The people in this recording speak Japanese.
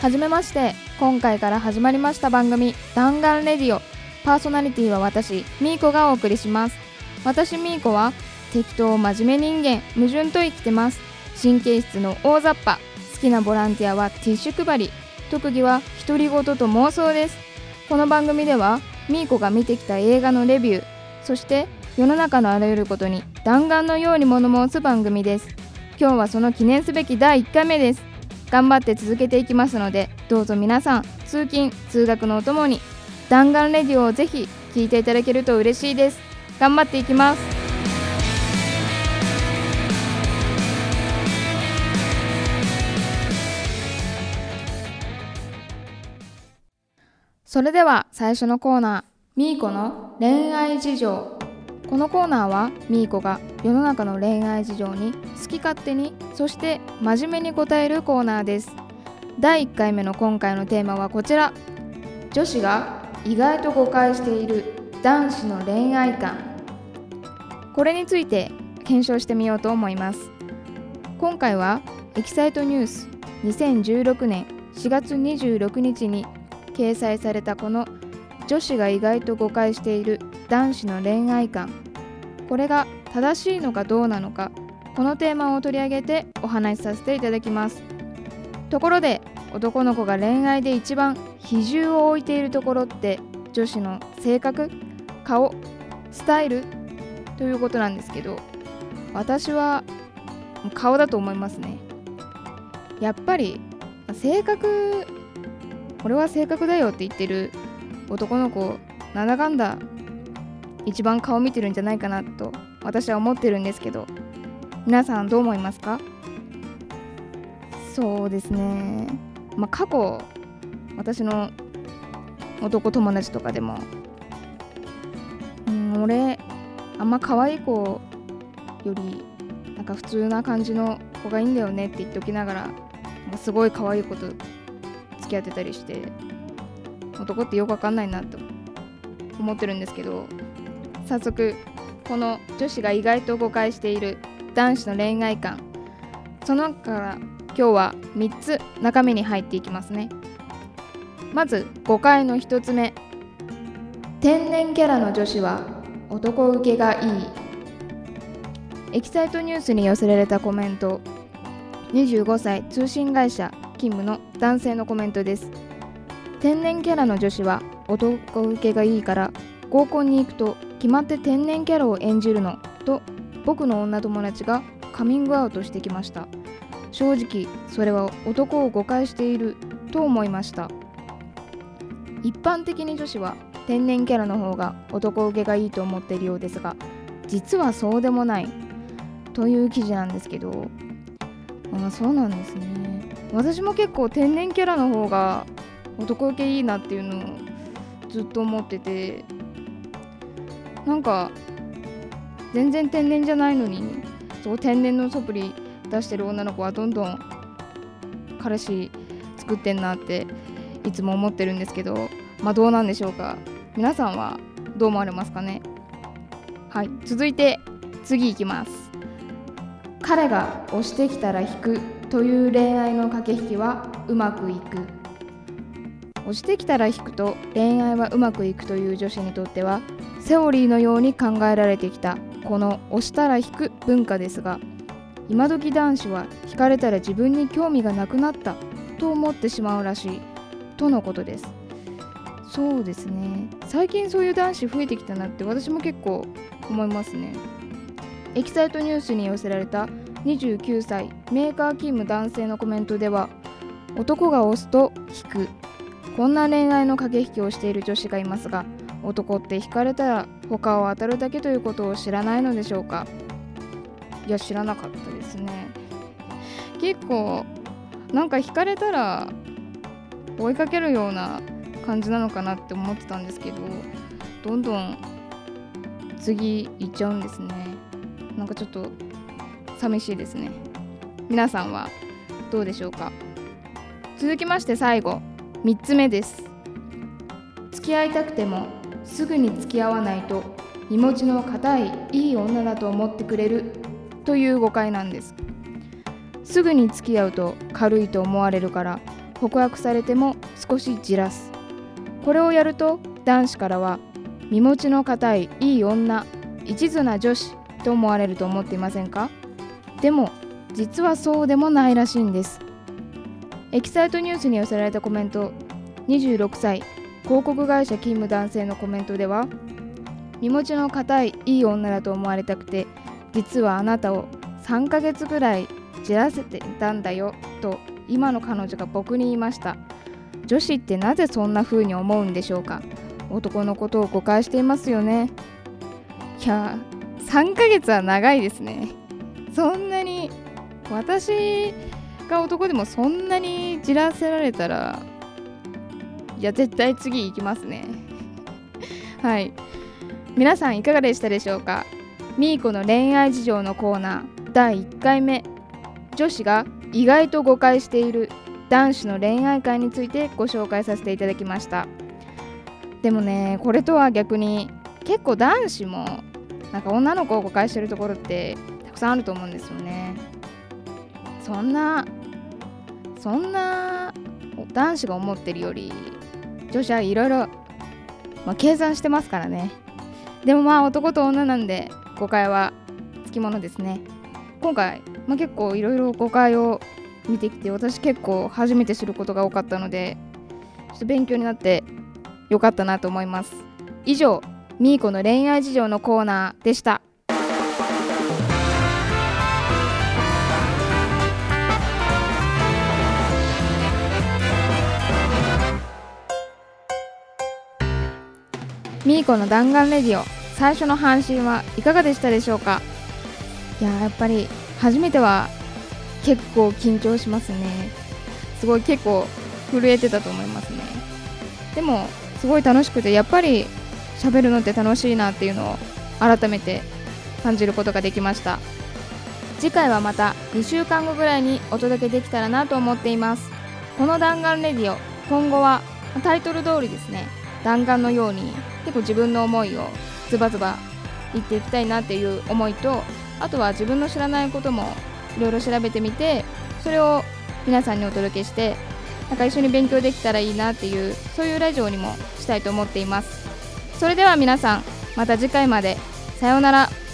はじめまして。今回から始まりました番組「弾丸レディオ」パーソナリティは私みーこがお送りします。私みーこは適当真面目人間矛盾と生きてます。神経質の大雑把好きなボランティアはティッシュ配り。特技は独り言と妄想です。この番組ではみーこが見てきた映画のレビューそして世の中のあらゆることに弾丸のように物申す番組です。今日はその記念すべき第1回目です。頑張って続けていきますのでどうぞ皆さん通勤通学のお供に弾丸レディオをぜひ聞いていただけると嬉しいです。頑張っていきます。それでは最初のコーナーみーこの恋愛事情。このコーナーはみーこが世の中の恋愛事情に好き勝手にそして真面目に答えるコーナーです。第1回目の今回のテーマはこちら。女子が意外と誤解している男子の恋愛観。これについて検証してみようと思います。今回はエキサイトニュース2016年4月26日に掲載されたこの女子が意外と誤解している男子の恋愛観。これが正しいのかどうなのか。このテーマを取り上げてお話しさせていただきます。ところで男の子が恋愛で一番比重を置いているところって女子の性格顔スタイルということなんですけど私は顔だと思いますね。やっぱり性格俺は性格だよって言ってる男の子なんだかんだ一番顔見てるんじゃないかなと私は思ってるんですけど。皆さんどう思いますか？そうですね。まあ過去私の男友達とかでもうん俺あんま可愛い子よりなんか普通な感じの子がいいんだよねって言っておきながらすごい可愛い子と付き合ってたりして男ってよくわかんないなと思ってるんですけど早速この女子が意外と誤解している男子の恋愛観。その中から今日は3つ中身に入っていきますね。まず誤解の1つ目。天然キャラの女子は男受けがいい。エキサイトニュースに寄せられたコメント。25歳通信会社勤務の男性のコメントです。天然キャラの女子は男受けがいいから合コンに行くと決まって天然キャラを演じるのと僕の女友達がカミングアウトしてきました。正直それは男を誤解していると思いました。一般的に女子は天然キャラの方が男受けがいいと思っているようですが実はそうでもないという記事なんですけど。ああそうなんですね。私も結構天然キャラの方が男受けいいなっていうのをずっと思っててなんか全然天然じゃないのにそう天然のサプリ出してる女の子はどんどん彼氏作ってんなっていつも思ってるんですけどまあどうなんでしょうか。皆さんはどう思われますかね。はい続いて次いきます。彼が押してきたら引くという恋愛の駆け引きはうまくいく。押してきたら引くと恋愛はうまくいくという女子にとってはセオリーのように考えられてきた。この押したら引く文化ですが今時男子は引かれたら自分に興味がなくなったと思ってしまうらしい。とのことです。そうですね。最近そういう男子増えてきたなって私も結構思いますね。エキサイトニュースに寄せられた29歳メーカー勤務男性のコメントでは男が押すと引く。こんな恋愛の駆け引きをしている女子がいますが男って引かれたら他を当たるだけということを知らないのでしょうか？いや知らなかったですね。結構なんか引かれたら追いかけるような感じなのかなって思ってたんですけどどんどん次行っちゃうんですね。なんかちょっと寂しいですね。皆さんはどうでしょうか？続きまして最後3つ目です。付き合いたくてもすぐに付き合わないと身持ちの固いいい女だと思ってくれるという誤解なんです。すぐに付き合うと軽いと思われるから告白されても少しじらす。これをやると男子からは身持ちの固いいい女一途な女子と思われると思っていませんか？でも実はそうでもないらしいんです。エキサイトニュースに寄せられたコメント26歳。広告会社勤務男性のコメントでは身持ちの固いいい女だと思われたくて実はあなたを3ヶ月ぐらいじらせていたんだよと今の彼女が僕に言いました。女子ってなぜそんな風に思うんでしょうか。男のことを誤解していますよね。いや3ヶ月は長いですね。そんなに私が男でもそんなにじらせられたらいや絶対次行きますね。はい。皆さんいかがでしたでしょうか？みーこの恋愛事情のコーナー第1回目。女子が意外と誤解している男子の恋愛観についてご紹介させていただきました。でもねこれとは逆に結構男子もなんか女の子を誤解してるところってたくさんあると思うんですよね。そんなそんな男子が思ってるより女子はいろいろまあ計算してますからね。でもまあ男と女なんで誤解はつきものですね。今回、まあ、結構いろいろ誤解を見てきて私結構初めて知ることが多かったのでちょっと勉強になってよかったなと思います。以上みーこの恋愛事情のコーナーでした。みーこの弾丸レディオ。最初の配信はいかがでしたでしょうか？いややっぱり初めては結構緊張しますね。すごい結構震えてたと思いますね。でもすごい楽しくてやっぱり喋るのって楽しいなっていうのを改めて感じることができました。次回はまた2週間後ぐらいにお届けできたらなと思っています。この弾丸レディオ今後はタイトル通りですね。弾丸のように結構自分の思いをズバズバ言っていきたいなっていう思いとあとは自分の知らないこともいろいろ調べてみてそれを皆さんにお届けしてなんか一緒に勉強できたらいいなっていうそういうラジオにもしたいと思っています。それでは皆さんまた次回まで。さようなら。